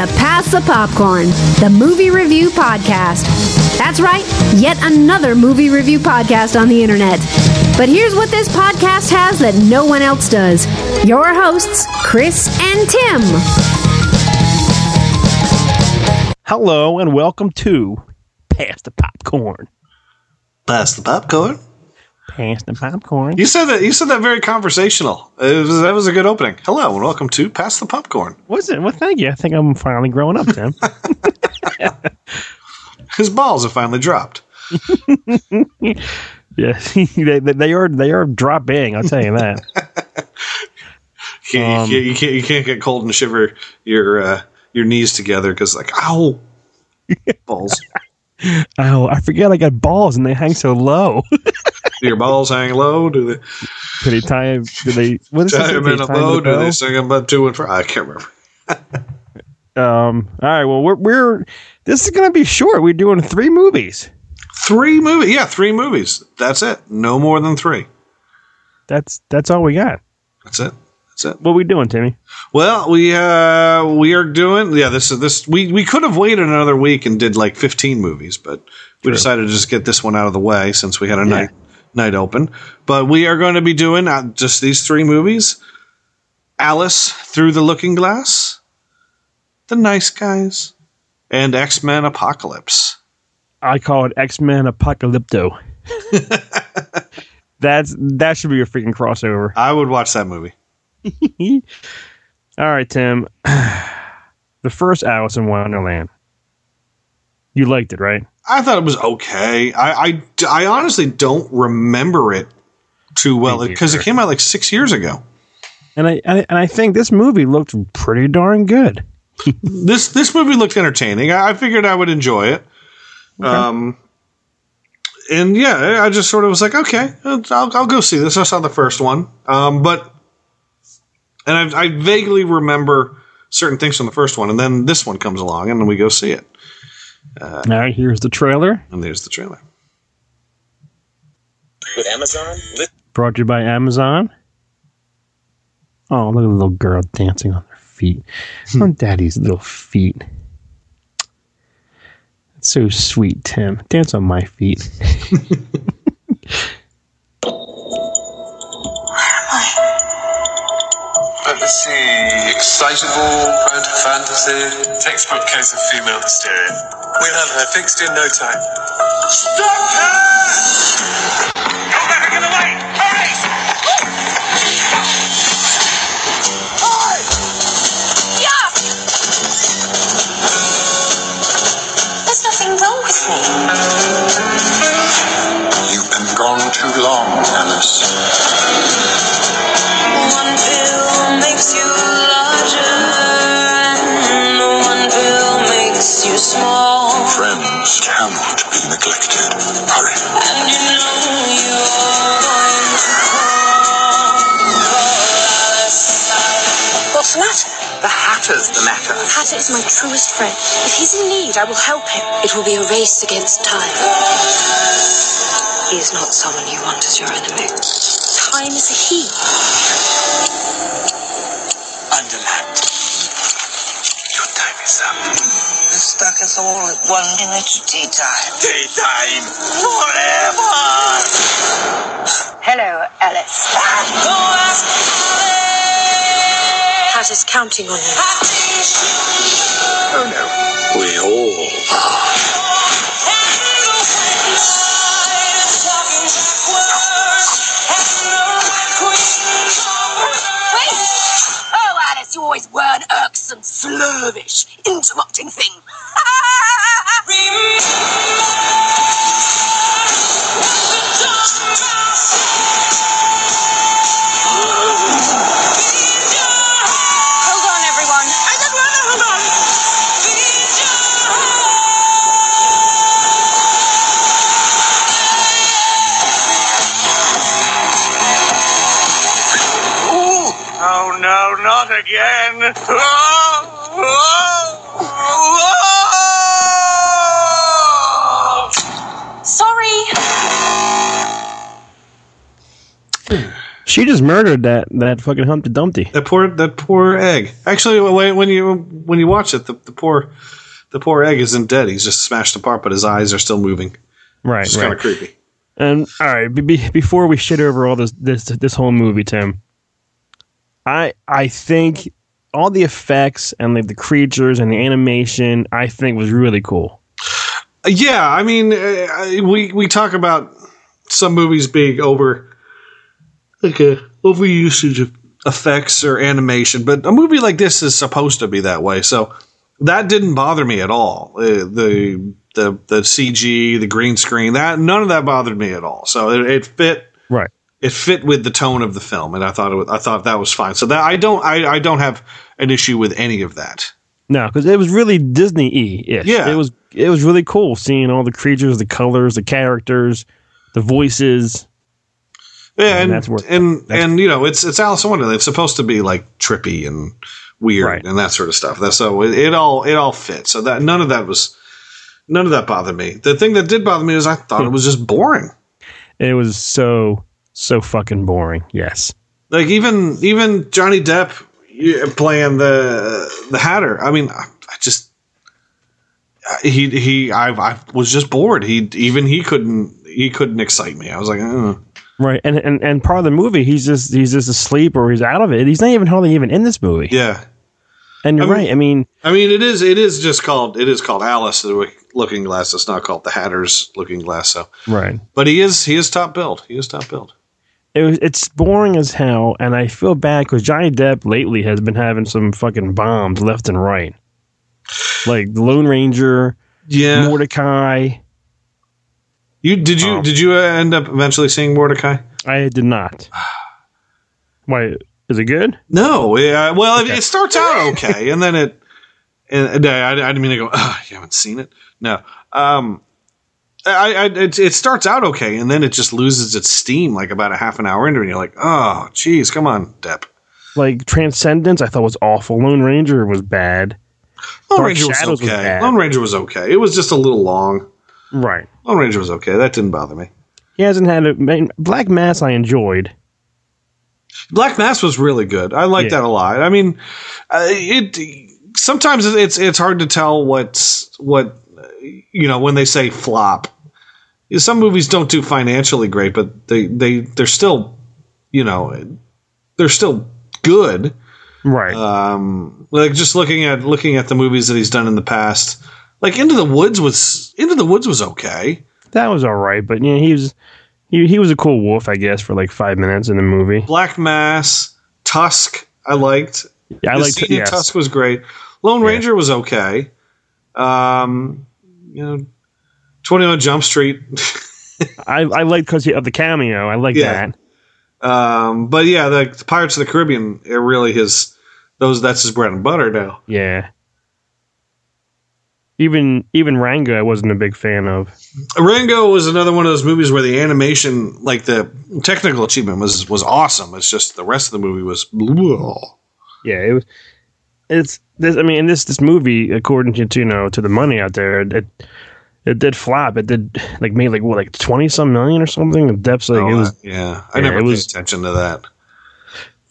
to Pass the Popcorn, the movie review podcast. That's right, yet another movie review podcast on the internet. But here's what this podcast has that no one else does your hosts, Chris and Tim. Hello and welcome to Pass the Popcorn. Pass the popcorn. Pass the Popcorn. You said that. You said that very conversational. It was, that was a good opening. Hello and welcome to Pass the Popcorn. Was it? Well, thank you. I think I'm finally growing up, Tim. His balls have finally dropped. yeah, they, they are they are dropping. I'll tell you that. You can't, Um, you, can't, you can't you can't get cold and shiver your uh, your knees together because like ow balls. Oh, I forget I got balls and they hang so low. Do your balls hang low? Do they Do they tie? Do they? What is tie them in a bow? Do they sing them about two and four? I can't remember. Um. All right. Well, we're we're this is gonna be short. We're doing three movies. Three movies. Yeah, three movies. That's it. No more than three. That's that's all we got. That's it. It. What we doing, Timmy? Well, we uh we are doing yeah, this is this we we could have waited another week and did like 15 movies, but we decided to just get this one out of the way since we had a Yeah. night night open. But we are going to be doing uh, just these three movies. Alice Through the Looking Glass, The Nice Guys, and X-Men Apocalypse. I call it X Men Apocalypto. That's that should be a freaking crossover. I would watch that movie. All right, Tim. The first Alice in Wonderland. You liked it, right? I thought it was okay. I I, I honestly don't remember it too well because it came out like 6 years ago. And I, I and I think this movie looked pretty darn good. this this movie looked entertaining. I, I figured I would enjoy it. Um, and yeah, I just sort of was like, okay, I'll, I'll go see this. I saw the first one, um, but and I, I vaguely remember certain things from the first one, and then this one comes along, and then we go see it. All right, here's the trailer And there's the trailer. with Amazon. Brought to you by Amazon. Oh, look at the little girl dancing on her feet. on daddy's little feet. That's so sweet, Tim. Dance on my feet. Fantasy, excitable, prone to fantasy. Textbook case of female hysteria. We'll have her fixed in no time. Stop her! Come back and get away! Hurry! There's nothing wrong with me. You've been gone too long, Alice. One pill makes you larger, and one pill makes you small. Friends cannot be neglected. Hurry. And you know you're going to call What's the matter? The Hatter's the matter. Hatter is my truest friend. If he's in need, I will help him. It will be a race against time. He is not someone you want as your enemy. Time is a he. We're us all at one minute to tea time. Tea time! Forever! Hello, Alice. Hatter's counting on you. Oh no. We all are. Wait! Oh, Alice, you always were an irksome, slurvish, interrupting thing. Hold on, everyone. I Hold on. Oh no, not again! Oh, oh, oh. She just murdered that that fucking Humpty Dumpty. That poor that poor egg. Actually, when you when you watch it, the, the poor the poor egg isn't dead. He's just smashed apart, but his eyes are still moving. Right, It's right. kind of creepy. And all right, be, be, before we shit over all this this this whole movie, Tim, I I think all the effects and like the creatures and the animation, I think was really cool. Yeah, I mean, uh, we we talk about some movies being over like a over usage of effects or animation, but a movie like this is supposed to be that way. So that didn't bother me at all. Uh, the the the CG, the green screen, that none of that bothered me at all. So it, it fit Right. it fit with the tone of the film, and I thought it was, I thought that was fine. So that I don't I, I don't have an issue with any of that. No, because it was really Disney y. Yeah. it was it was really cool seeing all the creatures, the colors, the characters, the voices. Yeah, and And that's where- and that's- and you know it's it's Alice in Wonderland. It's supposed to be like trippy and weird Right. and that sort of stuff. That's so it, it all it all fits. So that none of that was none of that bothered me. The thing that did bother me is I thought it was just boring. It was so so fucking boring. Yes. Like even even Johnny Depp playing the the Hatter. I mean, I, I just he he I, I was just bored. He even he couldn't he couldn't excite me. I was like, uh. Right, and, and and part of the movie, he's just he's just asleep or he's out of it. He's not even hardly even in this movie. yeah. And you're I mean- right. I mean, I mean, it is. It is just called. It is called Alice the Looking Glass. It's not called the Hatter's Looking Glass. So, right. but he is. He is top build. He is top build. It was, it's boring as hell, and I feel bad because Johnny Depp lately has been having some fucking bombs left and right, like the Lone Ranger, Yeah. Mortdecai. You did you Oh. did you uh, end up eventually seeing Mortdecai? I did not. Why is it good? No. Yeah. Well, Okay. it, it starts out okay, and then it. And I, I didn't mean to go. Oh, you haven't seen it? No. Um. I, I it, it starts out okay, and then it just loses its steam like about a half an hour into it. And you're like, oh, geez, come on, Depp. Like Transcendence, I thought was awful. Lone Ranger was bad. Lone Dark Ranger was Shadows was okay. bad. Lone Ranger was okay. It was just a little long. Right. Lone Ranger was okay. That didn't bother me. He hasn't had a man, Black Mass. I enjoyed. Black Mass was really good. I like Yeah. that a lot. I mean, uh, it sometimes it's it's hard to tell what's what you know when they say flop. Some movies don't do financially great, but they they they're still you know they're still good. Right. Um, like just looking at looking at the movies that he's done in the past, like Into the Woods was Into the Woods was okay. that was all right, but yeah, he was he he was a cool wolf, I guess, for like five minutes in the movie. Black Mass, Tusk, I liked. Yeah, I the yes. Tusk was great. Lone Yeah. Ranger was okay. Um, you know, Twenty One Jump Street. I I liked because of the cameo. I like Yeah. that. um, but yeah, the, the Pirates of the Caribbean are really his. Those that's his bread and butter now. Yeah. Even even Rango, I wasn't a big fan of. Rango was another one of those movies where the animation, like the technical achievement, was was awesome. It's just the rest of the movie was. Yeah, it was. It's this. I mean, this this movie, according to you know to the money out there, it it did flop. It did like made like what like twenty some million or something. The depths like it Oh, was yeah, I yeah, never it paid was- attention to that.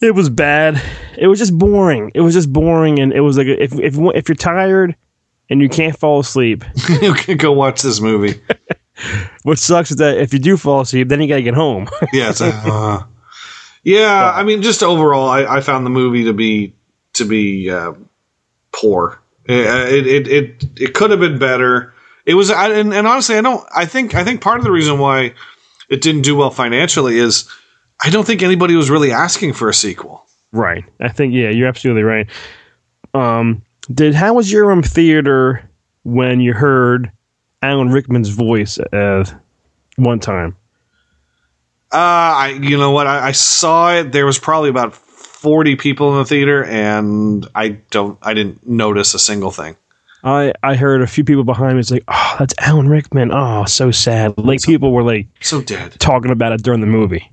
It was bad. It was just boring. It was just boring, and it was like if if if you're tired and you can't fall asleep, you can go watch this movie. what sucks is that if you do fall asleep, then you gotta get home. Yeah, it's uh, yeah. I mean, just overall, I, I found the movie to be to be uh, poor. It it, it it it could have been better. It was, I, and, and honestly, I don't. I think I think part of the reason why it didn't do well financially is I don't think anybody was really asking for a sequel. right. I think yeah, you're absolutely right. Um, did how was your um theater when you heard Alan Rickman's voice uh, one time? Uh, I you know what? I, I saw it. There was probably about forty people in the theater, and I don't. I didn't notice a single thing. I I heard a few people behind me. It's like, oh, that's Alan Rickman. Oh, so sad. Like people were like So dead. talking about it during the movie.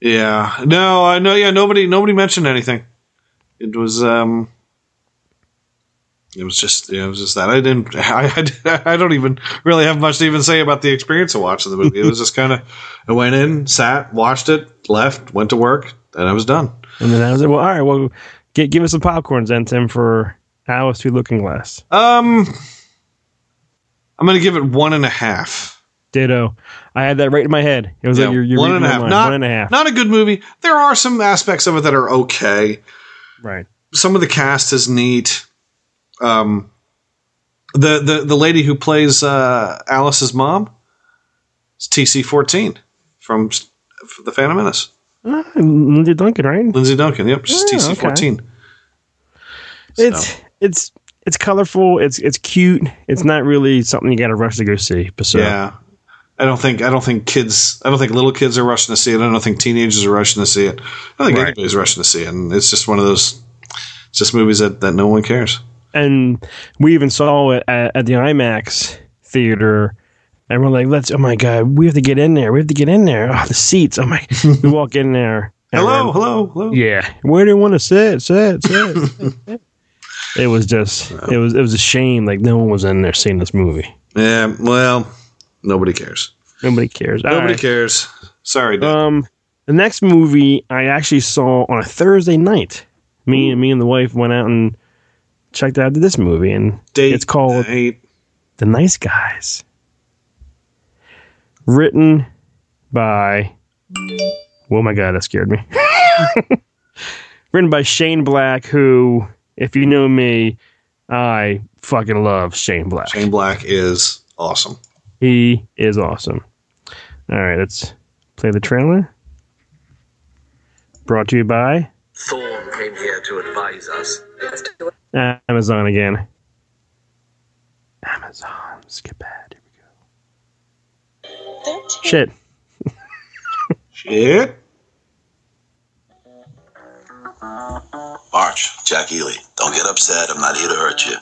Yeah. No, I know. Yeah. Nobody. Nobody mentioned anything. It was. Um. It was just it was just that I didn't I, I, I don't even really have much to even say about the experience of watching the movie. It was just kind of I went in, sat, watched it, left, went to work, and I was done. And then I was like, well, all right, well, get, give us some popcorns then, Tim, for Alice Through Looking Glass. Um, I'm gonna give it one and a half. Ditto. I had that right in my head. It was Yeah, like you're, you're one and a half. Not, one and a half. Not a good movie. There are some aspects of it that are okay. right. Some of the cast is neat. Um, the the the lady who plays uh, Alice's mom is TC fourteen from from the Phantom Menace. Ah, Lindsay Duncan, right? Lindsay Duncan. Yep, she's Yeah, TC okay. fourteen. It's it's it's colorful. It's it's cute. It's not really something you got to rush to go see. But so Yeah. I don't think I don't think kids I don't think little kids are rushing to see it. I don't think teenagers are rushing to see it. I don't think Right. anybody's rushing to see it. And it's just one of those it's just movies that, that no one cares. And we even saw it at, at the IMAX theater. And we're like, let's, oh my God, we have to get in there. We have to get in there. Oh, the seats. Oh my, we walk in there. Hello, we're- hello, hello. Yeah. Where do you want to sit? Sit, sit. sit. it was just, it was, it was a shame. Like no one was in there seeing this movie. Yeah, well, nobody cares. Nobody cares. All Nobody right. cares. Sorry, Dad. Um, the next movie I actually saw on a Thursday night. Me and me and the wife went out and checked out this movie, and Date it's called eight. The Nice Guys. Written by. Oh my god, that scared me. Written by Shane Black, who, if you know me, I fucking love Shane Black. Shane Black is awesome. He is awesome. All right, let's play the trailer. Brought to you by Thorn came here to advise us. Amazon again. Amazon. Skip ad. Here we go. Shit. Shit. March, Jack Ely. Don't get upset. I'm not here to hurt you.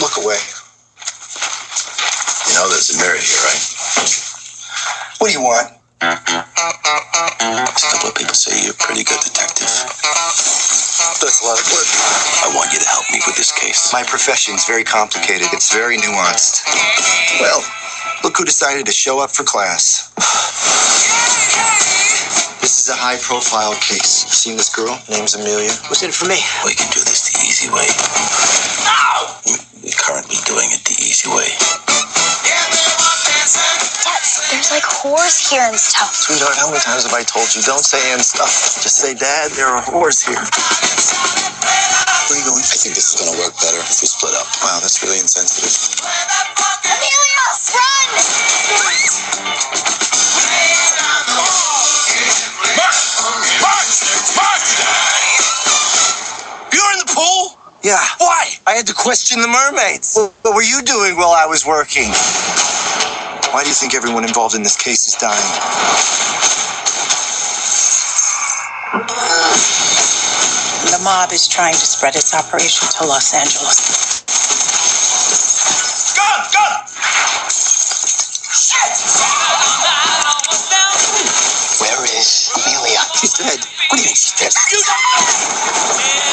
Look away. You know there's a mirror here, right? What do you want? Of people say you're a pretty good detective. That's a lot of work. I want you to help me with this case. My profession's very complicated. It's very nuanced. Well, look who decided to show up for class. This is a high profile case. You seen this girl? Name's Amelia. What's in it for me? We can do this the easy way. No! We're currently doing it the easy way. There's like whores here and stuff. Sweetheart, how many times have I told you? Don't say and stuff. Just say, Dad, there are whores here. Where are you going? I think this is gonna work better if we split up. Wow, that's really insensitive. Amelia, run! You're in the pool? Yeah. Why? I had to question the mermaids. What were you doing while I was working? Why do you think everyone involved in this case is dying? The mob is trying to spread its operation to Los Angeles. Gun! Gun! Where is Amelia? She's dead. What do you mean she's dead?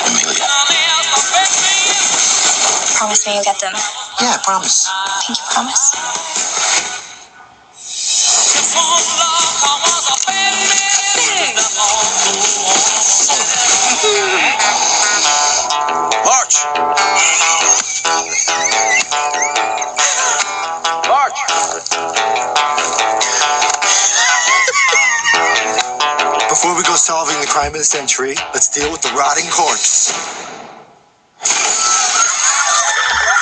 Amelia. Promise me you'll get them. Yeah, promise. Can you promise? We go solving the crime of the century, let's deal with the rotting corpse.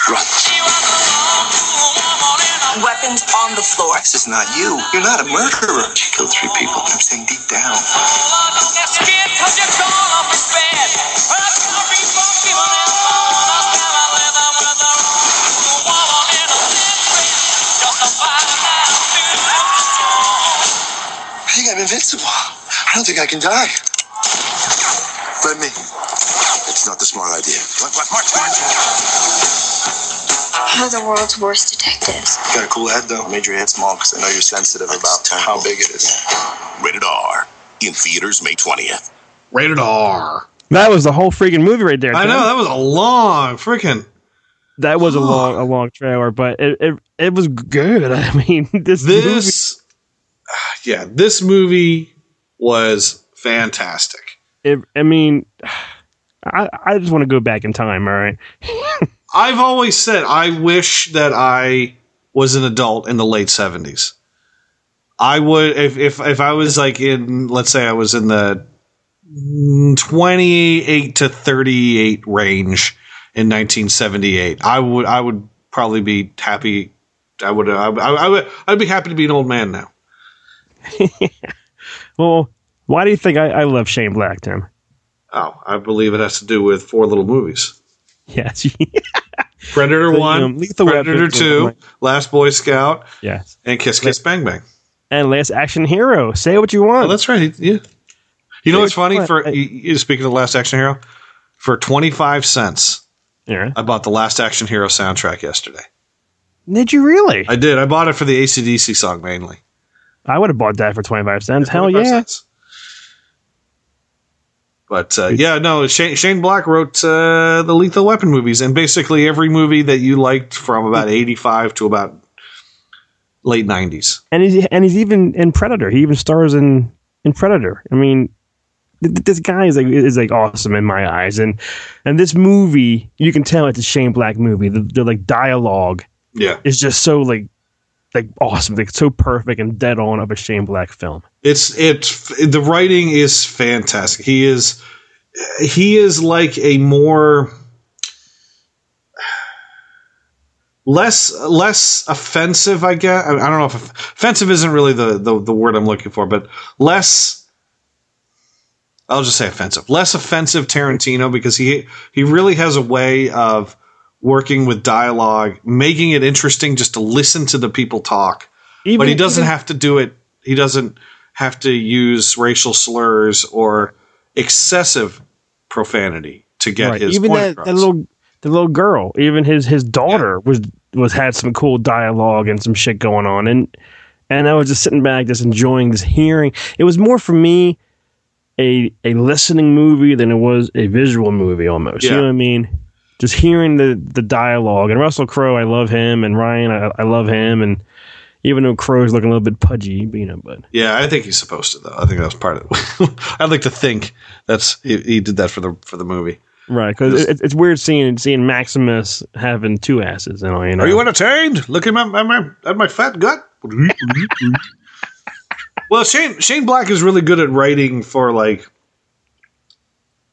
Run. Weapons on the floor. This is not you. You're not a murderer. She killed three people. I'm saying deep down. I think I'm invincible. I don't think I can die. Let me. It's not the smart idea. What, what, March, March. You're the world's worst detectives. You got a cool head, though. I made your head small because I know you're sensitive about how big it is. Rated R. in theaters May 20th. Rated R. That was the whole freaking movie right there. I Tim. know that was a long freaking. That was a long, a long trailer, but it it, it was good. I mean, this This, yeah, this movie was fantastic. It, I mean, I I just want to go back in time. All right. I've always said I wish that I was an adult in the late seventies. I would if if if I was like in let's say I was in the twenty eight to thirty eight range in nineteen seventy eight. I would I would probably be happy. I would I, would- I would I'd be happy to be an old man now. Well, why do you think I, I love Shane Black, Tim? Oh, I believe it has to do with four little movies. Yes. Predator The, one, um, Lethal Predator Weapon, two, right. Last Boy Scout, yes. and Kiss Kiss Bang Bang. And Last Action Hero. Say what you want. Oh, that's right. Yeah. You know what's funny? What? For you speaking of the Last Action Hero, for twenty five cents, yeah. I bought the Last Action Hero soundtrack yesterday. Did you really? I did. I bought it for the ACDC song mainly. I would have bought that for twenty five cents. Hell 25 yeah. cents. But uh, yeah, no. Shane, Shane Black wrote uh, the Lethal Weapon movies, and basically every movie that you liked from about eighty five to about late nineties. And he's and he's even in Predator. He even stars in in Predator. I mean, th- th- this guy is like is like awesome in my eyes. And and this movie, you can tell it's a Shane Black movie. The, the like dialogue Yeah, is just so like like awesome, like so perfect and dead on of a Shane Black film. It's it the writing is fantastic. He is he is like a more less less offensive. I guess I don't know if offensive isn't really the, the the word I'm looking for, but less. I'll just say offensive. Less offensive Tarantino because he he really has a way of working with dialogue, making it interesting just to listen to the people talk Even, but he doesn't even- have to do it. He doesn't have to use racial slurs or excessive profanity to get right. his even point that, across. that little the little girl, even his his daughter was was had some cool dialogue and some shit going on, and and I was just sitting back, just enjoying this hearing. It was more for me a a listening movie than it was a visual movie almost. You know what I mean? Just hearing the the dialogue and Russell Crowe, I love him, and Ryan, I, I love him, and even though Crowe's looking a little bit pudgy, you know, but yeah, I think he's supposed to though. I think that was part of it. I'd like to think that's he, he did that for the for the movie. right because it, it's weird seeing seeing Maximus having two asses and all. You know, Are you entertained? Look at my, at my at my fat gut. well, Shane Shane Black is really good at writing for like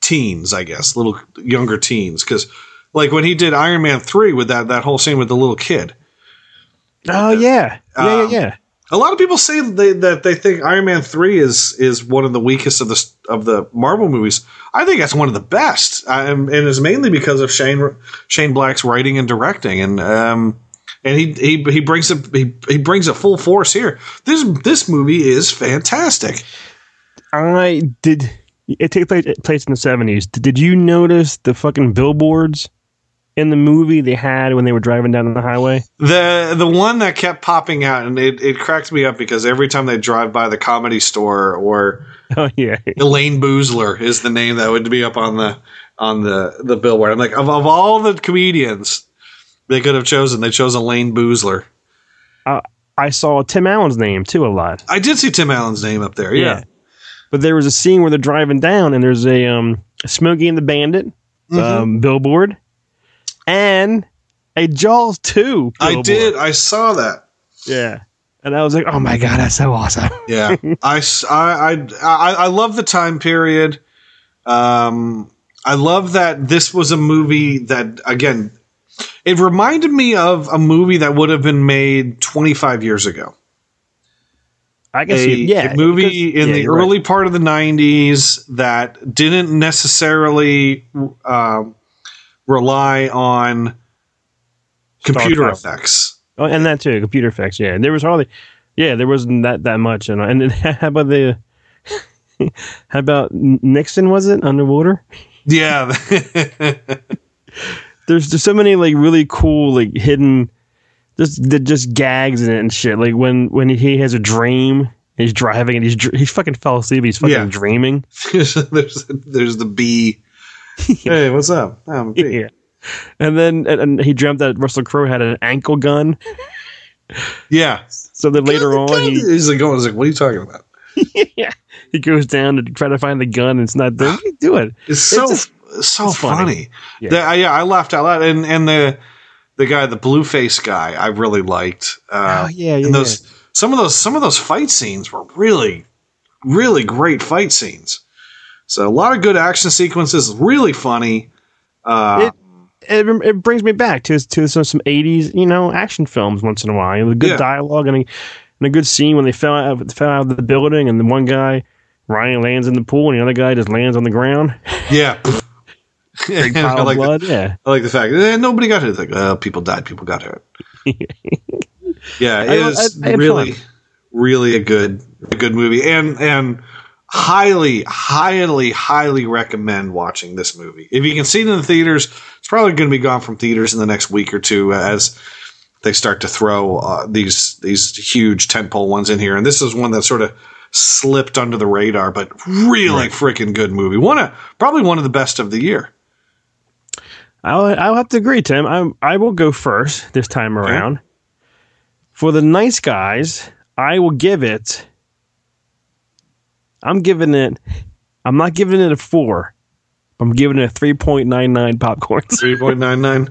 teens, I guess, little younger teens, because like when he did Iron Man three with that that whole scene with the little kid. Oh yeah, yeah, Um, yeah, yeah. A lot of people say they, that they think Iron Man three is is one of the weakest of the of the Marvel movies. I think that's one of the best, um, and it's mainly because of Shane Shane Black's writing and directing, and um, and he he he brings a he, he brings a full force here. This this movie is fantastic. I did. It takes place, place in the seventies. Did you notice the fucking billboards in the movie they had when they were driving down the highway? The the one that kept popping out, and it, it cracked me up because every time they drive by the comedy store or Oh yeah, Elayne Boosler is the name that would be up on the on the the billboard. I'm like, of, of all the comedians they could have chosen, they chose Elayne Boosler. uh, I saw Tim Allen's name too a lot. I did see Tim Allen's name up there. Yeah, but there was a scene where they're driving down and there's a um Smokey and the Bandit Mm-hmm. um, billboard and a Jaws two. I did. I saw that. Yeah, and I was like, oh my god, that's so awesome. Yeah, I, I, I, I love the time period. Um, I love that this was a movie that again, it reminded me of a movie that would have been made 25 years ago. I guess a, yeah, a movie because- in yeah, the you're right. early part of the 90s that didn't necessarily um, rely on computer effects. Oh, and that too, computer effects. Yeah, there was hardly, yeah, there wasn't that that much. And and how about the, how about Nixon? Was it underwater? Yeah. There's just so many like really cool like hidden, just the just gags in it and shit. Like when when he has a dream He's driving and he's dr- he fucking fell asleep. He's fucking Yeah. dreaming. there's there's the bee. Hey, what's up? Oh, I'm a. Yeah. And then and, and he dreamt that Russell Crowe had an ankle gun. Yeah. So then later on, he He's like going. He's like, what are you talking about? yeah, he goes down to try to find the gun. And it's not there. What are you doing? It's so just- so it's funny. funny. Yeah. Yeah. yeah, I laughed out loud, and and the the guy, the blue face guy, I really liked. Uh, Oh, yeah, yeah, and those some of those some of those fight scenes were really really great fight scenes. So a lot of good action sequences, really funny. Uh, it, it, it brings me back to to some, some 80s you know action films once in a while with good Yeah. dialogue and a, and a good scene when they fell out of, fell out of the building and the one guy Ryan lands in the pool and the other guy just lands on the ground yeah. I like the- blood yeah I like the fact that eh, nobody got hurt. It's like, uh, people died. People got hurt. yeah, it I- is I- I really, fun. really a good, a good movie, and and highly, highly, highly recommend watching this movie. If you can see it in the theaters, it's probably going to be gone from theaters in the next week or two as they start to throw uh, these these huge tentpole ones in here. And this is one that sort of slipped under the radar, but really freaking good movie. One of probably one of the best of the year. I'll, I'll have to agree Tim I, I will go first this time around for the nice guys I will give it I'm giving it I'm not giving it a four I'm giving it a 3.99 popcorn. Three point nine nine.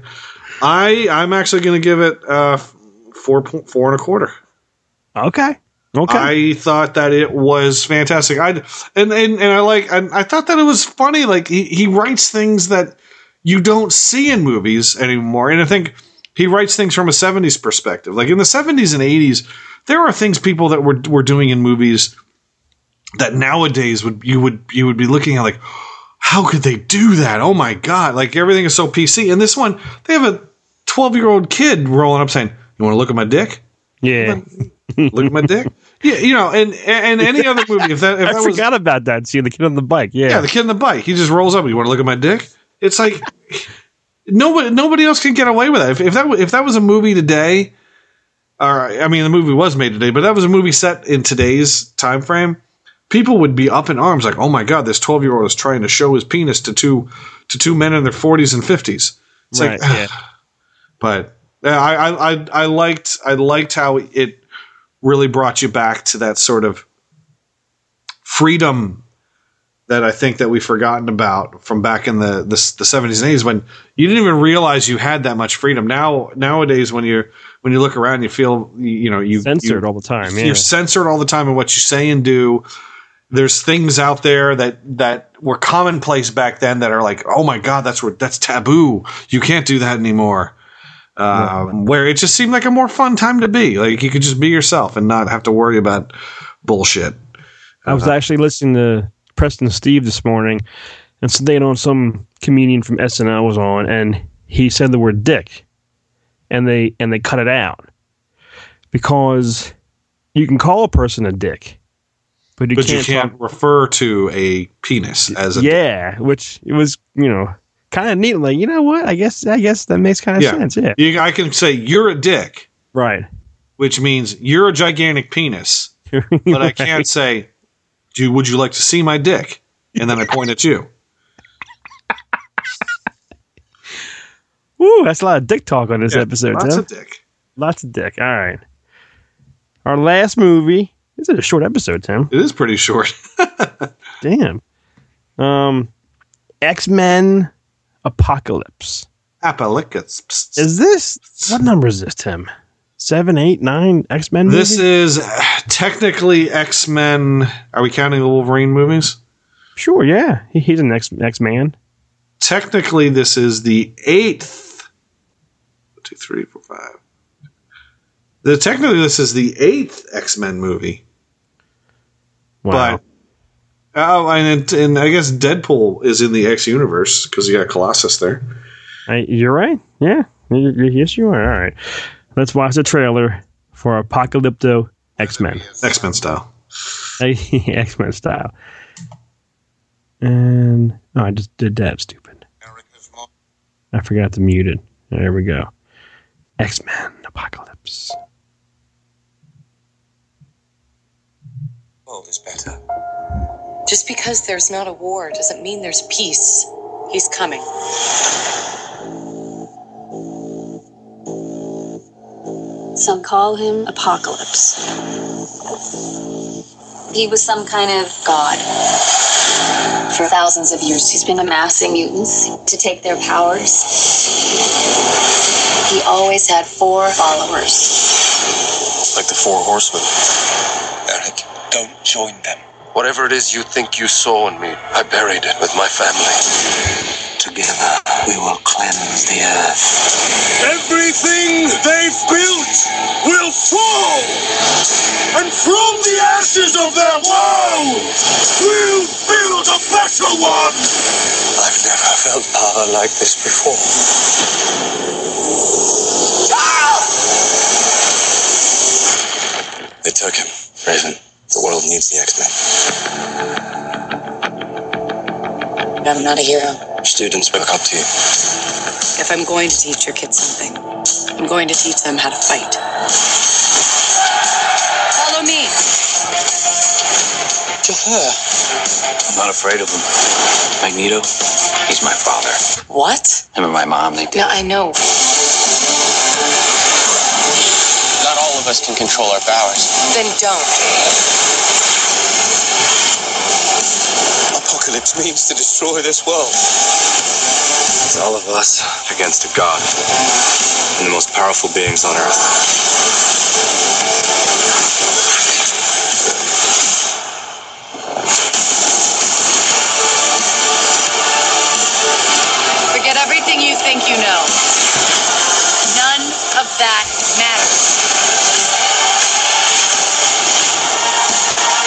I I'm actually going to give it uh four point four and a quarter. okay okay I thought that it was fantastic. I and, and and I like and I thought that it was funny. Like he he writes things that you don't see in movies anymore, and I think he writes things from a '70s perspective. Like in the '70s and '80s, there are things people that were were doing in movies that nowadays would you would you would be looking at like how could they do that? Oh my god! Like everything is so PC. And this one, they have a 12 year old kid rolling up saying, "You want to look at my dick? yeah Look at my dick." Yeah, you know, and and any other movie, if that if I that was forgot about that scene. The kid on the bike. Yeah. yeah, the kid in the bike, he just rolls up. You want to look at my dick? It's like nobody nobody else can get away with that. If, if that if that was a movie today, or I mean, the movie was made today, but that was a movie set in today's time frame. People would be up in arms, like, "Oh my god, this twelve year old is trying to show his penis to two to two men in their forties and fifties. It's right. like, yeah. but I, I I I liked I liked how it really brought you back to that sort of freedom that I think that we've forgotten about from back in the, the the 70s and 80s when you didn't even realize you had that much freedom. Now nowadays when you're when you look around you feel you, you know you Censored you, all the time. Yeah. you're censored all the time in what you say and do. There's things out there that that were commonplace back then that are like, oh my god, that's that's taboo. You can't do that anymore. Um, Where it just seemed like a more fun time to be. Like you could just be yourself and not have to worry about bullshit. I was actually listening to Preston Steve this morning, and something on some comedian from SNL was on, and he said the word "dick," and they and they cut it out because you can call a person a dick, but you but can't. you can't talk- refer to a penis as a yeah, which it was you know kind of neat. Like you know what? I guess I guess that makes kind of Yeah. sense. Yeah, You, I can say you're a dick, right. which means you're a gigantic penis, but I can't say, "Do would you like to see my dick?" And then I point at you. Woo, that's a lot of dick talk on this Yeah, episode. Lots huh? of dick. Lots of dick. All right. Our last movie. This is a short episode, Tim. It is pretty short. Damn. Um, X Men Apocalypse. Apocalypse. Is this what number is this, Tim? Seven, eight, nine X Men. This is uh, technically X Men. Are we counting the Wolverine movies? sure. Yeah, he, he's an X X Man. Technically, this is the eighth. One, two, three, four, five. The technically this is the eighth X Men movie, Wow. but oh, and it, and I guess Deadpool is in the X universe because you got Colossus there. I, you're right. Yeah. Yes, you are. All right. Let's watch the trailer for Apocalypto X Men. X Men style. X Men style. And oh, I just did that. Stupid. I forgot to mute it. There we go. X Men Apocalypse. World is better. Just because there's not a war doesn't mean there's peace. He's coming. Some call him Apocalypse. He was some kind of god. For thousands of years, he's been amassing mutants to take their powers. He always had four followers. Like the Four Horsemen. Eric, don't join them. Whatever it is you think you saw in me, I buried it with my family. Together, we will cleanse the earth. Everything they've built will fall! And from the ashes of their world, we'll build a better one! I've never felt power like this before. Ah! They took him. Raven, the world needs the X-Men. I'm not a hero. Students look up to you. If I'm going to teach your kids something, I'm going to teach them how to fight. Follow me. To her. I'm not afraid of him. Magneto, he's my father. What? Him and my mom, they did. Yeah, I know. Not all of us can control our powers. Then don't. Apocalypse means to destroy this world. It's all of us against a god. And the most powerful beings on earth. Forget everything you think you know. None of that matters.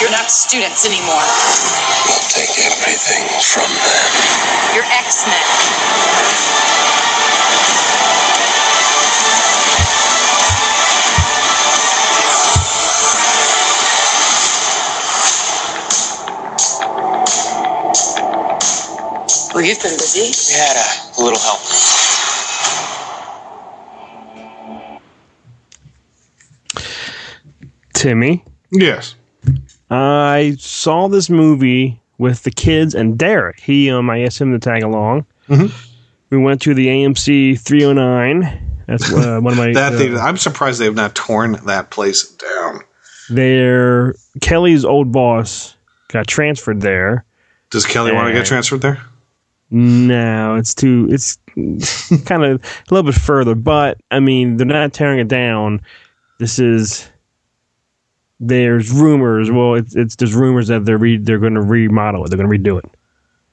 You're not students anymore. We'll everything from them. You're X-Men. Well, you've been busy. We had a little help. Timmy, Yes. I saw this movie with the kids and Derek. He, um, I asked him to tag along. Mhm. We went to the AMC 309. That's uh, one of my. That uh, thing, I'm surprised they've not torn that place down. There, Kelly's old boss got transferred there. Does Kelly want to get transferred there? No, it's too. It's kind of a little bit further, but I mean, they're not tearing it down. This is. There's rumors. Well, it's it's there's rumors that they're re, they're going to remodel it. They're going to redo it.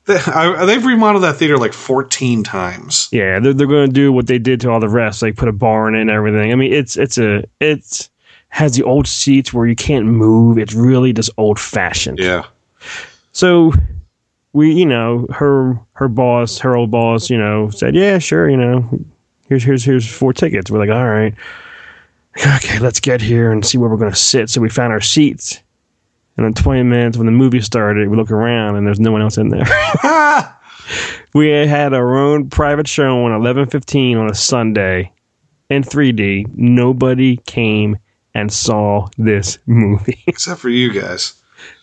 They, I, they've remodeled that theater like 14 times. Yeah, they're they're going to do what they did to all the rest, like put a bar in it and everything. I mean, it's it's a it's has the old seats where you can't move. It's really just old fashioned. Yeah. So we, you know, her her boss, her old boss, you know, said, "Yeah, sure, you know, here's here's here's four tickets." We're like, "All right, okay, let's get here and see where we're going to sit." So we found our seats, and in 20 minutes, when the movie started, we look around and there's no one else in there. we had our own private show on 11:15 on a Sunday in 3D. Nobody came and saw this movie. Except for you guys.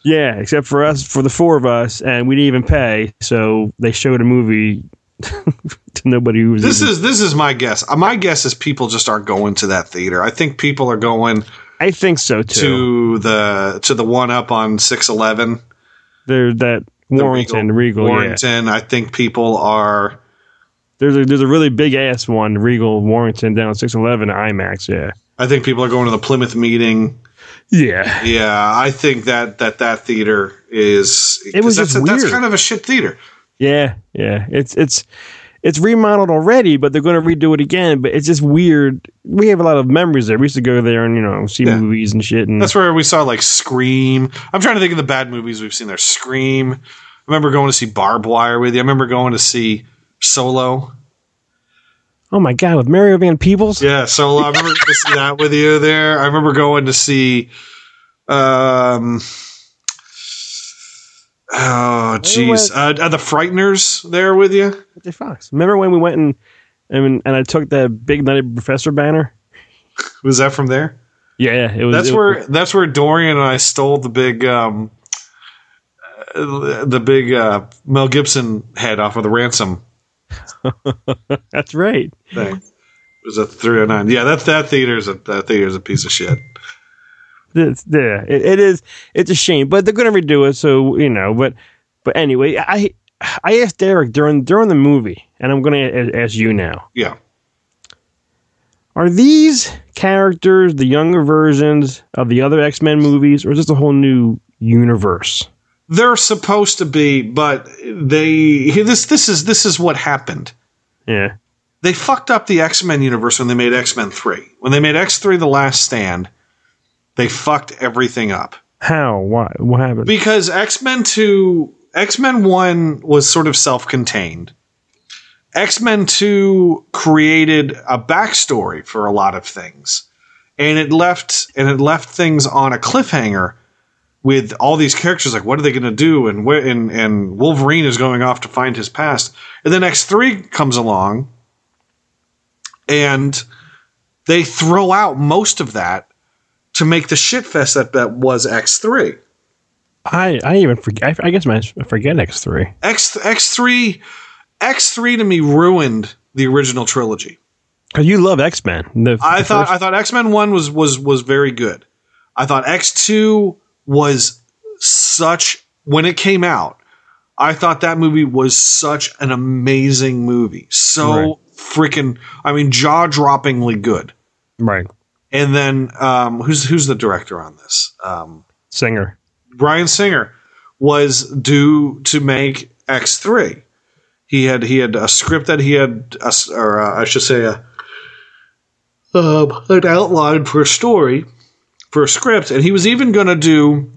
Yeah, except for us, for the four of us, and we didn't even pay. So they showed a movie to nobody. This even- is this is my guess. Uh, My guess is people just aren't going to that theater. I think people are going I think so too. to the to the one up on 611. There that Warrington Regal. yeah. Warrington. I think people are There's a there's a really big ass one, Regal Warrington down six eleven IMAX. Yeah. I think people are going to the Plymouth meeting. Yeah. Yeah, I think that that that theater is It was that's, just that's kind of a shit theater. Yeah. Yeah. It's it's it's remodeled already, but they're going to redo it again. But it's just weird. We have a lot of memories there. We used to go there and you know see Yeah. movies and shit. And That's where we saw like Scream. I'm trying to think of the bad movies we've seen there. Scream. I remember going to see Barb Wire with you. I remember going to see Solo. oh my god, with Mario Van Peebles. Yeah, Solo. I remember going to see that with you there. I remember going to see. Um. Oh jeez, uh, uh, the Frighteners there with you. J. Fox. Remember when we went and and and I took the big nutty professor banner? Was that from there? Yeah, it was. That's it- where that's where Dorian and I stole the big um, the big uh, Mel Gibson head off of the ransom That's right. thing. It was a 309. Yeah, that that theater's a that theater's a piece of shit. It's, yeah, it, it is. It's a shame, but they're going to redo it. So you know, but but anyway, I I asked Derek during during the movie, and I'm going to ask you now: Yeah. Are these characters the younger versions of the other X Men movies, or is this a whole new universe? They're supposed to be, but they this this is this is what happened. Yeah, They fucked up the X Men universe when they made X Men Three. When they made X Three: The Last Stand, they fucked everything up. how? Why? What happened? because X Men Two, X Men One was sort of self contained. X Men Two created a backstory for a lot of things, and it left and it left things on a cliffhanger with all these characters like what are they going to do and where and and Wolverine is going off to find his past, and then X Three comes along, and they throw out most of that to make the shitfest that that was X Three. I I even forget. I, I guess I forget X three. X X three X three to me ruined the original trilogy. Because you love X Men. I thought I thought X Men one was was was very good. I thought X two was such when it came out. I thought that movie was such an amazing movie. So Right. freaking I mean jaw droppingly good. right And then um, who's who's the director on this? Um, singer. Bryan Singer was due to make X three. He had he had a script that he had, a or uh, I should say, a um, an outline for a story for a script, and he was even going to do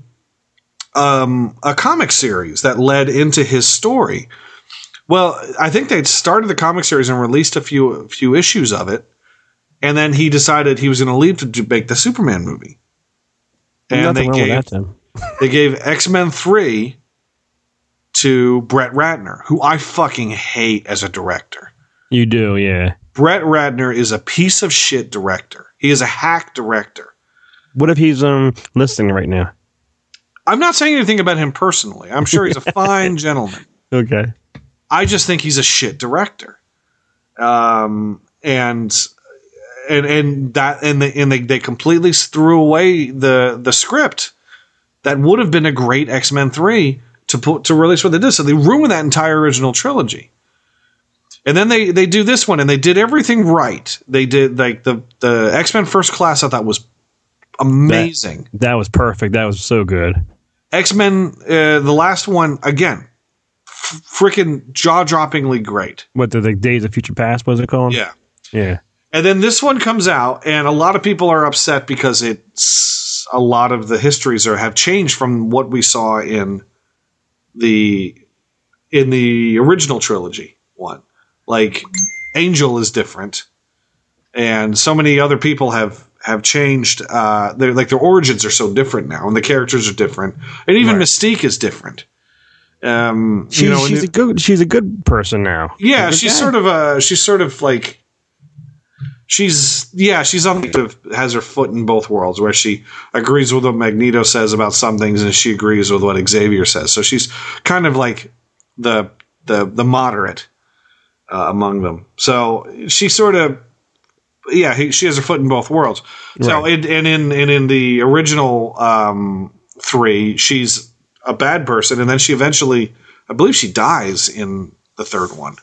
um, a comic series that led into his story. Well, I think they'd started the comic series and released a few a few issues of it, and then he decided he was going to leave to do, make the Superman movie. And Nothing they gave they gave X Men three to Brett Ratner, who I fucking hate as a director. You do, yeah. Brett Ratner is a piece of shit director. He is a hack director. What if he's um listening right now? I'm not saying anything about him personally. I'm sure he's a fine gentleman. Okay. I just think he's a shit director. Um, and and and that and they and they, they completely threw away the the script that would have been a great X Men three to put to release what they did. So they ruined that entire original trilogy. And then they they do this one and they did everything right. They did like the the X Men First Class. I thought was amazing. That was perfect. That was so good. X Men, uh, the last one again, f- freaking jaw droppingly great. What the, the Days of Future Past was it called? Yeah. Yeah. And then this one comes out, and a lot of people are upset because it's a lot of the histories are have changed from what we saw in the in the original trilogy one. Like Angel is different, and so many other people have have changed. Uh, they're like their origins are so different now, and the characters are different, and even Mystique is different. Um, She's, you know, she's a good she's a good person now. yeah, she's guy. sort of a she's sort of like she's yeah she's on the has her foot in both worlds where she agrees with what Magneto says about some things and she agrees with what Xavier says. So she's kind of like the the the moderate uh, among them. So she sort of yeah he, she has her foot in both worlds. So and, and in and in the original um, three she's a bad person and then she eventually I believe she dies in the third one.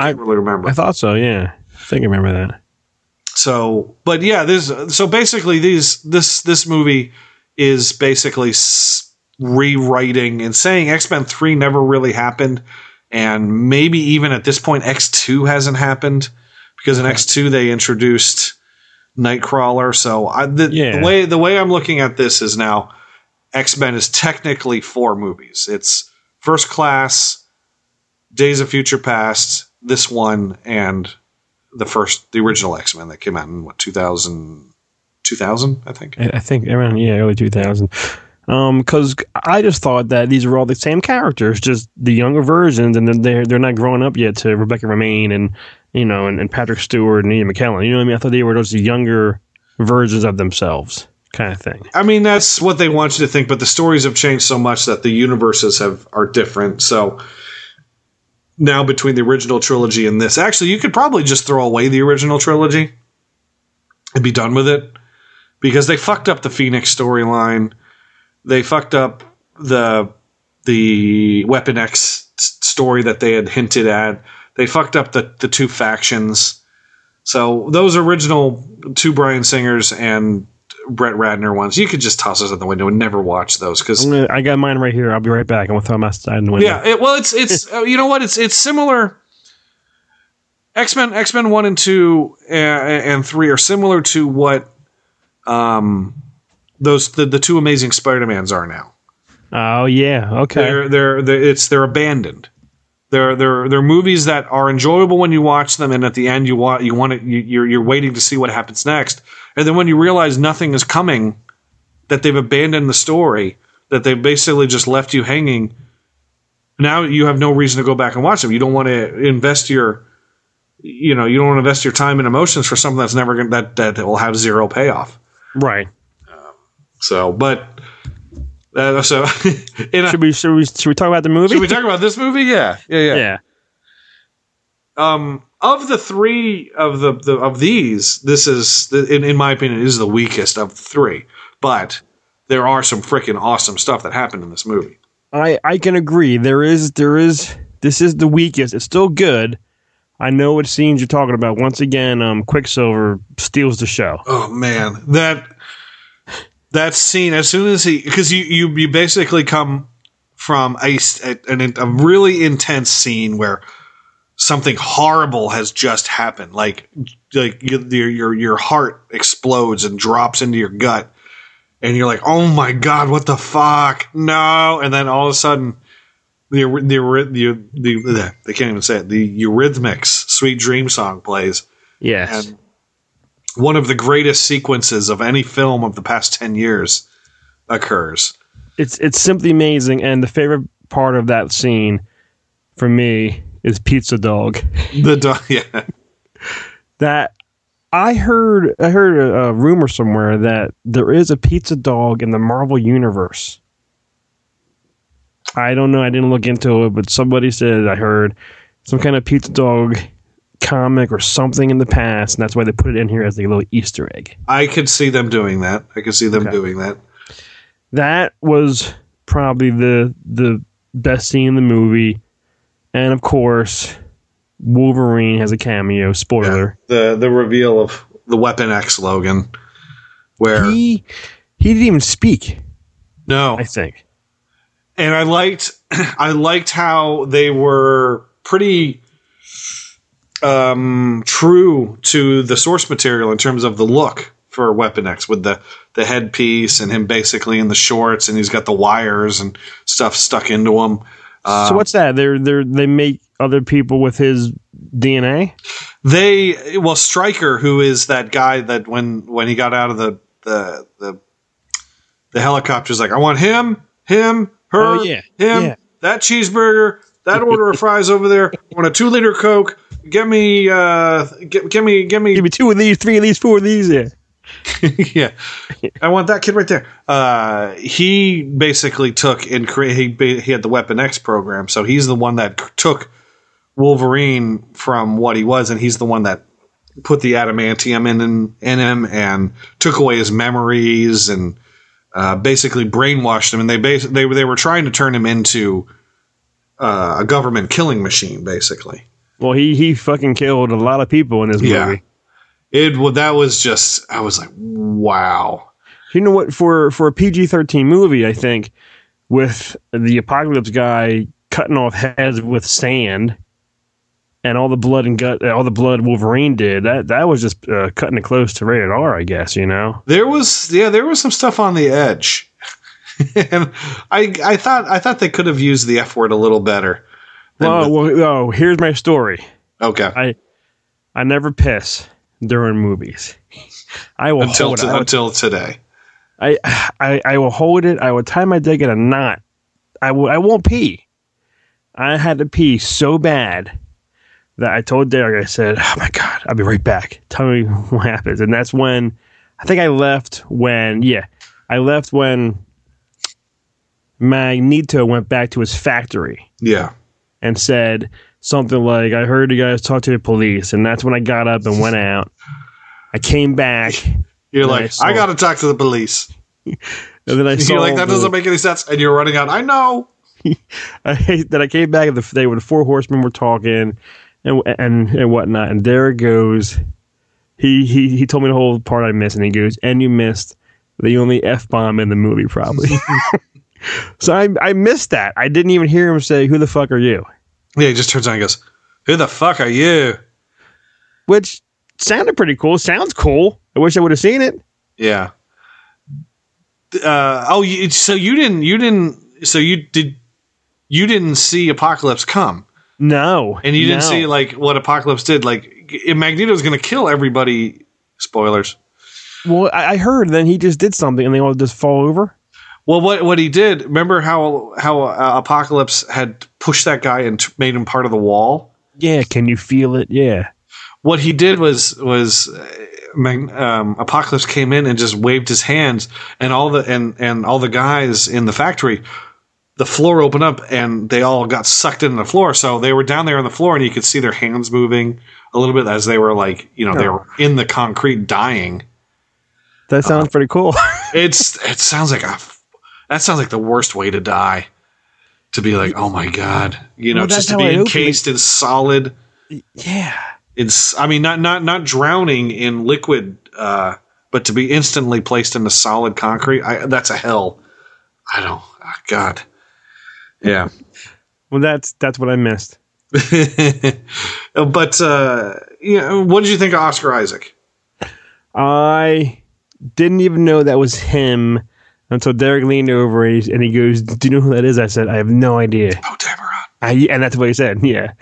I can't really remember. I thought so, yeah. I think I remember that. So, but yeah, this so basically these this this movie is basically rewriting and saying X Men three never really happened, and maybe even at this point X two hasn't happened because in X two they introduced Nightcrawler. So I, the, Yeah. the way the way I'm looking at this is now X Men is technically four movies. It's First Class, Days of Future Past, this one, and the first, the original X Men that came out in what 2000, 2000 I think. I, think around yeah, early two thousand. Um, because I just thought that these were all the same characters, just the younger versions, and then they're they're not growing up yet to Rebecca Romijn and you know and, and Patrick Stewart and Ian McKellen. You know what I mean? I thought they were those younger versions of themselves. kind of thing. I mean, that's what they want you to think, but the stories have changed so much that the universes have are different. So now between the original trilogy and this, actually, you could probably just throw away the original trilogy and be done with it because they fucked up the Phoenix storyline. They fucked up the the Weapon X story that they had hinted at. They fucked up the the two factions. So those original two Bryan Singers and Brett Ratner ones, you could just toss those out the window and never watch those because I got mine right here. I'll be right back. I'm gonna throw them outside in the window. yeah, it, well, it's it's uh, you know what it's it's similar. X Men X Men one and two uh, and three are similar to what um those the, the two Amazing Spider Mans are now. Oh yeah. Okay. They're, they're they're it's they're abandoned. They're they're they're movies that are enjoyable when you watch them, and at the end you want you want it you, you're you're waiting to see what happens next, and then when you realize nothing is coming, that they've abandoned the story, that they've basically just left you hanging. Now you have no reason to go back and watch them. You don't want to invest your, you know, you don't want to invest your time and emotions for something that's never going that that will have zero payoff. right. So, but uh, so in a, Should we should we should we talk about the movie? should we talk about this movie? Yeah, yeah, yeah. yeah. um of the three of the, the of these this is the, in, in my opinion is the weakest of the three but there are some freaking awesome stuff that happened in this movie I I can agree. There is there is this is the weakest. It's still good. I know what scenes you're talking about. Once again, um, Quicksilver steals the show. oh man that that scene as soon as he because you, you you basically come from a, a, a really intense scene where something horrible has just happened. Like like your your your, your heart explodes and drops into your gut and you're like oh my god what the fuck? No. And then all of a sudden the the the, the, the they can't even say it the Eurythmics sweet dream song plays. Yes. and one of the greatest sequences of any film of the past 10 years occurs. it's it's simply amazing. And the favorite part of that scene for me is Pizza Dog. The dog, yeah. That I heard I heard a, a rumor somewhere that there is a Pizza Dog in the Marvel universe. I don't know. I didn't look into it, but somebody said I heard some kind of Pizza Dog comic or something in the past, and that's why they put it in here as a little Easter egg. I could see them doing that. I could see them Okay. doing that. that was probably the the best scene in the movie, and of course, Wolverine has a cameo. Spoiler: The the reveal of the Weapon X Logan where he he didn't even speak. no. I think. And I liked I liked how they were pretty um true to the source material in terms of the look for Weapon X with the the headpiece and him basically in the shorts and he's got the wires and stuff stuck into him. so what's that? They're they they make other people with his DNA. They well, Stryker, who is that guy that when when he got out of the the the, the helicopter's like, I want him, him, her, Oh, yeah. him, Yeah. that cheeseburger, that order of fries over there. I want a two liter Coke. Get me, uh, get me, get me, Give me two of these, three of these, four of these. Yeah. yeah. I want that kid right there. Uh, he basically took and cre- he he had the Weapon X program, so he's the one that c- took Wolverine from what he was, and he's the one that put the adamantium in in, in him and took away his memories and uh, basically brainwashed him. And they bas- they were they were trying to turn him into uh, a government killing machine, basically. Well, he he fucking killed a lot of people in this Yeah. movie. It well, that was just I was like, wow. You know what? For for a PG thirteen movie, I think with the apocalypse guy cutting off heads with sand and all the blood and gut, all the blood Wolverine did, that that was just uh, cutting it close to rated R, I guess. You know. There was yeah, there was some stuff on the edge. and I I thought I thought they could have used the F word a little better. Than Well, oh, here's my story. okay. I I never piss during movies. I will until hold to, it. I will until today. I, I I will hold it. I will tie my dick in a knot. I will. I won't pee. I had to pee so bad that I told Derek. I said, "Oh my god, I'll be right back. Tell me what happens." And that's when I think I left when yeah, I left when Magneto went back to his factory Yeah. And said something like, "I heard you guys talk to the police," and that's when I got up and went out. I came back. You're like, saw- I got to talk to the police. And then I saw You're like, that the- doesn't make any sense. And you're running out. I know. I hate that I came back and the they were the four horsemen were talking and and and whatnot, and there it goes. He he he told me the whole part I missed, and he goes, and you missed the only f bomb in the movie, probably. So I I missed that. I didn't even hear him say, "Who the fuck are you?" Yeah, he just turns around and goes, Who the fuck are you? Which sounded pretty cool. Sounds cool. I wish I would have seen it. Yeah. Uh, oh, you, so you didn't, you didn't, so you did, you didn't see Apocalypse come. No, And you didn't no. see like what Apocalypse did. Like if Magneto's going to kill everybody. Spoilers. Well, I, I heard. Then he just did something, and they all just fall over. Well, what what he did? Remember how how uh, Apocalypse had pushed that guy and t- made him part of the wall. Yeah, can you feel it? Yeah. What he did was was uh, um, Apocalypse came in and just waved his hands, and all the and and all the guys in the factory, the floor opened up and they all got sucked into the floor. So they were down there on the floor, and you could see their hands moving a little bit as they were like you know they were in the concrete dying. That sounds pretty cool. it's it sounds like a that sounds like the worst way to die. To be like, oh my god, you know, Well, just to be encased in solid. yeah. It's, I mean, not not not drowning in liquid, uh, but to be instantly placed into solid concrete. I, that's a hell. I don't. Oh, god. Yeah. Well, that's that's what I missed. but uh, yeah, what did you think of Oscar Isaac? I didn't even know that was him until Derek leaned over and he, and he goes, "Do you know who that is?" I said, "I have no idea." Oh, Dameron. I, and that's what he said. Yeah.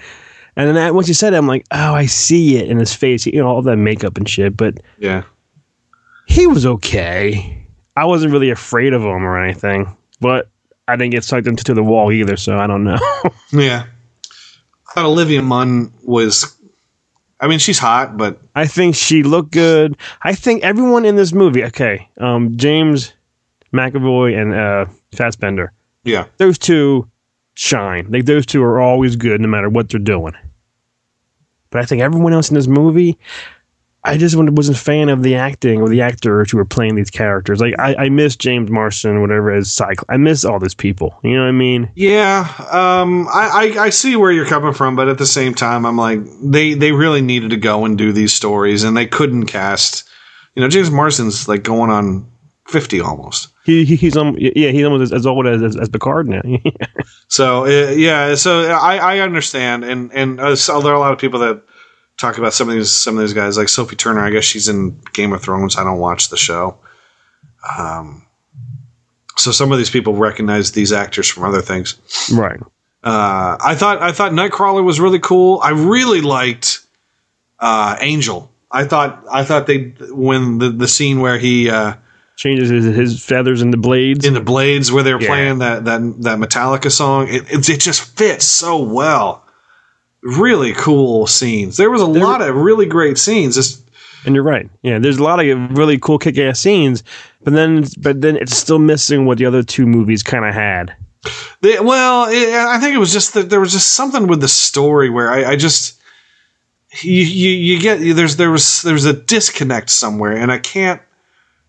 And then that, once he said it, I'm like, "Oh, I see it in his face." You know, all that makeup and shit. But Yeah. he was okay. I wasn't really afraid of him or anything, but I didn't get sucked into the wall either. So I don't know. Yeah. I thought Olivia Munn was. I mean, she's hot, but I think she looked good. I think everyone in this movie, okay, um, James McAvoy and uh, Fassbender, yeah. those two shine. Like those two are always good, no matter what they're doing. But I think everyone else in this movie, I just wasn't a fan of the acting or the actors who were playing these characters. Like I, I miss James Marsden, whatever as Cycle. I miss all these people. You know what I mean? Yeah, um, I, I, I see where you're coming from, but at the same time, I'm like they they really needed to go and do these stories, and they couldn't cast. You know, James Marsden's like going on fifty almost. He, he he's um yeah he's almost as, as old as, as as Picard now. So uh, yeah, so I, I understand, and and uh, so there are a lot of people that talk about some of these some of these guys, like Sophie Turner. I guess she's in Game of Thrones. I don't watch the show. Um, so some of these people recognize these actors from other things. right. Uh, I thought I thought Nightcrawler was really cool. I really liked uh, Angel. I thought I thought they when the the scene where he uh, Changes his, his feathers the blades. in the blades where they're Yeah. playing that that that Metallica song. It, it it just fits so well. Really cool scenes. There was a lot of really great scenes. Just And you're right. Yeah, there's a lot of really cool kick-ass scenes, but then but then it's still missing what the other two movies kind of had. they, well, it, I think it was just that there was just something with the story where I, I just you, you you get there's there was there's a disconnect somewhere, and I can't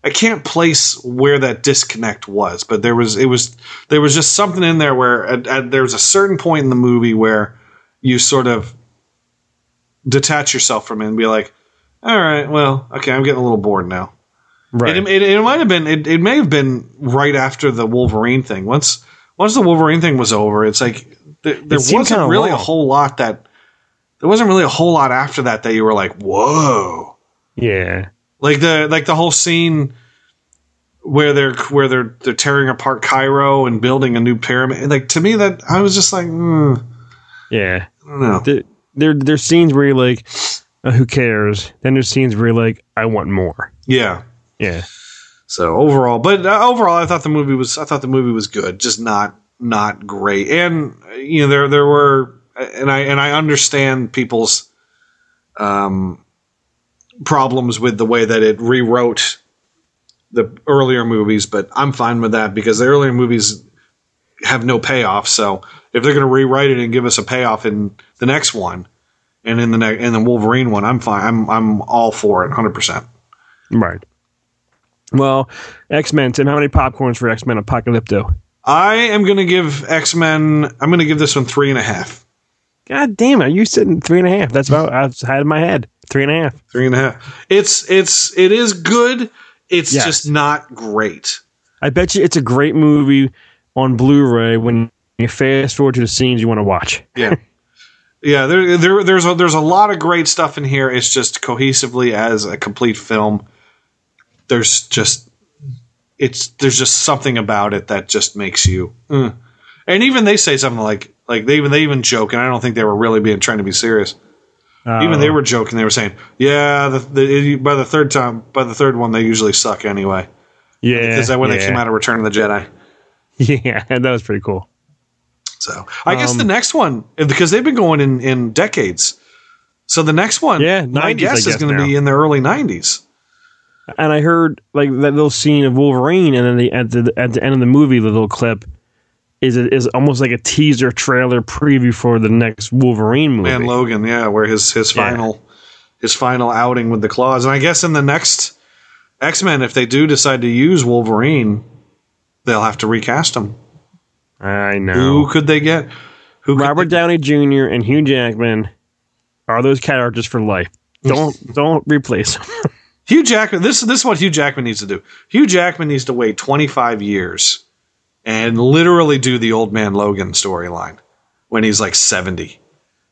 I can't place where that disconnect was, but there was it was there was just something in there where at, at, there was a certain point in the movie where you sort of detach yourself from it and be like, all right, well, okay, I'm getting a little bored now. Right. It, it, it might have been it, it may have been right after the Wolverine thing. Once once the Wolverine thing was over, it's like there, there seemed wasn't really a whole lot that there wasn't really a whole lot after that that you were like, whoa. yeah. Like the like the whole scene where they're where they're they're tearing apart Cairo and building a new pyramid. Like to me, that I was just like, mm, Yeah. I don't know. There, there there's scenes where you're like, uh, who cares? Then there's scenes where you're like, I want more. Yeah. Yeah. So overall, but uh, overall, I thought the movie was I thought the movie was good, just not not great. And you know, there there were, and I and I understand people's um problems with the way that it rewrote the earlier movies, but I'm fine with that because the earlier movies have no payoff. So if they're going to rewrite it and give us a payoff in the next one, and in the next in the Wolverine one, I'm fine. I'm I'm all for it, hundred percent. Right. Well, X Men. Tim, how many popcorns for X Men Apocalypto? I am going to give X Men. I'm going to give this one three and a half. God damn it! You sitting three and a half? That's about I've had in my head. Three and a half. Three and a half. It's it's it is good. It's Yes. just not great. I bet you it's a great movie on Blu-ray when you fast forward to the scenes you want to watch. Yeah. Yeah, there, there, there's a, there's a lot of great stuff in here. It's just cohesively as a complete film. There's just it's there's just something about it that just makes you. uh. And even they say something like like they even they even joke, and I don't think they were really being trying to be serious. Even they were joking. They were saying, "Yeah, the, the, by the third time, by the third one, they usually suck anyway." Yeah, because that when they came out of Return of the Jedi. Yeah, that was pretty cool. So I guess Um, the next one because they've been going in in decades. So the next one, Yeah, 90s, I guess is going to be in the early '90s. And I heard like that little scene of Wolverine, and then the, at the at the end of the movie, the little clip is is almost like a teaser trailer preview for the next Wolverine movie. Man, Logan, yeah, where his his Yeah. final his final outing with the claws, and I guess in the next X Men, if they do decide to use Wolverine, they'll have to recast him. I know. Who could they get? Who Robert Downey Jr. and Hugh Jackman are those characters for life. Don't don't replace them. Hugh Jackman. This this is what Hugh Jackman needs to do. Hugh Jackman needs to wait 25 years and literally do the old man Logan storyline when he's like 70.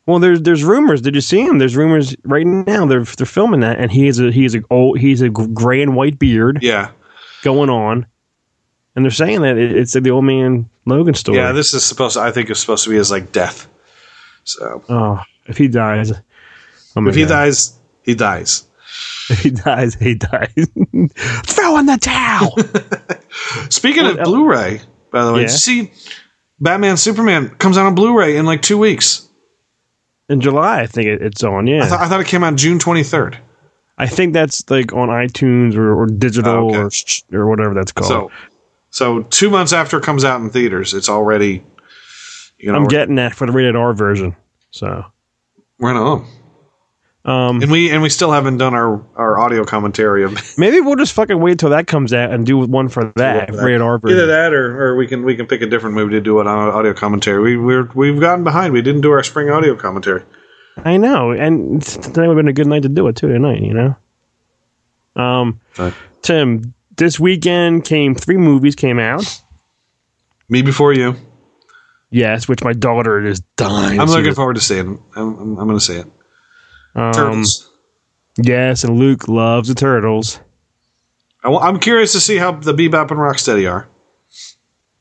Well, there's there's rumors. Did you see him? There's rumors right now. They're they're filming that, and he's a he's a old he's a gray and white beard. Yeah, going on, and they're saying that it's the old man Logan story. Yeah, this is supposed. To, I think it's supposed to be his like death. So oh, if he dies, oh if he God. dies, he dies. if he dies, he dies. Throw in the towel. Speaking of Blu-ray, by the way, Yeah. did you see Batman Superman comes out on Blu-ray in like two weeks. In July, I think it, it's on. Yeah, I, thought I thought it came out June 23rd. I think that's like on iTunes or, or digital Oh, okay. or or whatever that's called. So, so two months after it comes out in theaters, it's already. You know, I'm getting that for the rated R version. So right on. Um, and we and we still haven't done our, our audio commentary of maybe we'll just fucking wait till that comes out and do one for that version. Either that, or, or we can we can pick a different movie to do an au- audio commentary. We we're, we've gotten behind. We didn't do our spring audio commentary. I know, and tonight would have been a good night to do it too. Tonight, you know. Um, Tim, this weekend came three movies came out. Me before you. Yes, which my daughter is dying. I'm looking forward to seeing. I'm, I'm, I'm going to see it. Um, Turtles. Yes, and Luke loves the turtles. I, am curious to see how the Bebop and Rocksteady are.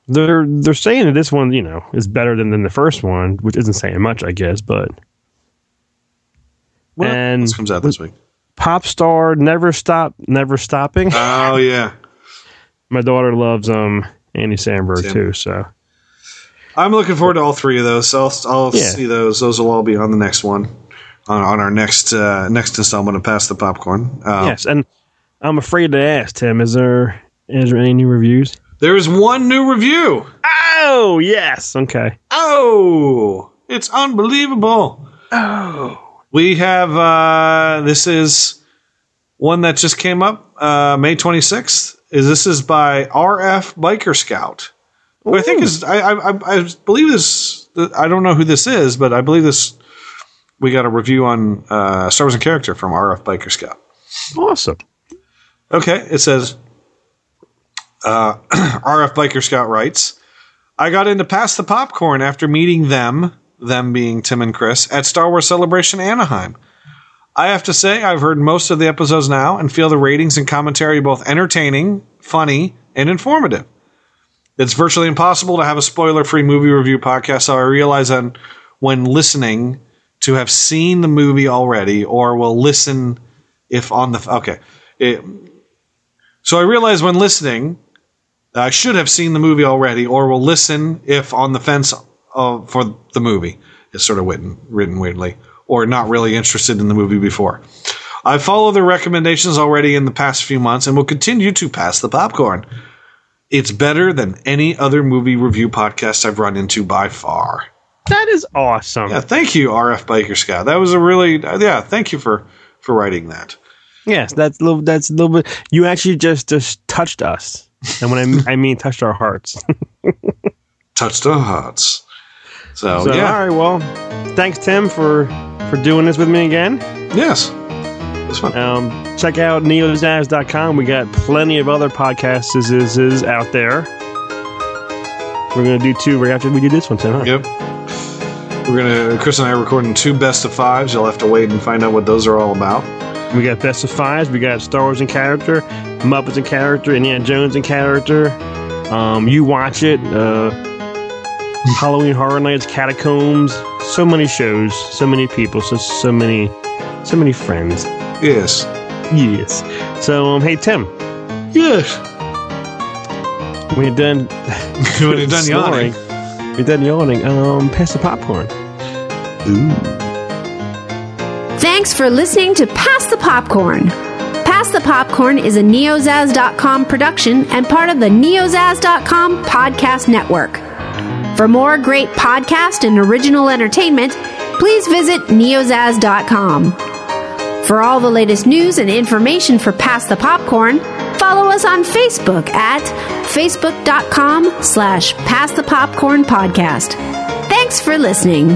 They're they're saying that this one, you know, is better than, than the first one, which isn't saying much, I guess. But What and else comes out this week? Pop star, never stop, never stopping. Oh yeah, my daughter loves um Andy Samberg Sam. too. So I'm looking forward to all three of those. So I'll, I'll Yeah. see those. Those will all be on the next one, on, on our next uh, next installment of Pass the Popcorn. Uh, yes, and I'm afraid to ask Tim, is there is there any new reviews? There is one new review. Oh yes, okay. Oh, it's unbelievable. Oh. We have uh this is one that just came up uh May 26th. Is this is by RF Biker Scout. Who I think is I, I I I believe this I don't know who this is, but I believe this we got a review on uh Star Wars in Character from RF Biker Scout. Awesome. Okay, it says uh, RF Biker Scout writes, I got into Pass the Popcorn after meeting them, them being Tim and Chris, at Star Wars Celebration Anaheim. I have to say, I've heard most of the episodes now and feel the ratings and commentary both entertaining, funny, and informative. It's virtually impossible to have a spoiler free movie review podcast, so I realize that when listening to have seen the movie already or will listen if on the. Okay. It, so I realize when listening, I should have seen the movie already, or will listen if on the fence uh, for the movie. It's sort of written, written weirdly, or not really interested in the movie before. I follow the recommendations already in the past few months and will continue to pass the popcorn. It's better than any other movie review podcast I've run into by far. That is awesome. Yeah, thank you, RF Biker Scout. That was a really yeah. Thank you for for writing that. Yes, that's a little. That's a little bit. You actually just just touched us, and when I mean, I mean touched our hearts. Touched our hearts. So, So, yeah, all right. Well, thanks, Tim, for for doing this with me again. yes, it's fun. Um, check out neozaz.com. We got plenty of other podcasts is, is, is out there. We're gonna do two right after we do this one, Tim. Huh? Yep. We're gonna Chris and I are recording two best of fives. You'll have to wait and find out what those are all about. We got Best of Fives. We got Star Wars in character, Muppets in character, Indiana Jones in character. Um, you watch it. Uh, Halloween Horror Nights, Catacombs. So many shows, so many people, so so many, so many friends. Yes. Yes. So, um, hey Tim, Yes. When you're done, When you're done yawning. snoring, you're done yawning. Um, pass the popcorn. Thanks for listening to Pass the Popcorn. Pass the Popcorn is a neozaz.com production and part of the neozaz.com podcast network. For more great podcast and original entertainment, please visit neozaz.com. For all the latest news and information for Pass the Popcorn, follow us on Facebook at facebook.com slash pass the popcorn podcast. Thanks for listening.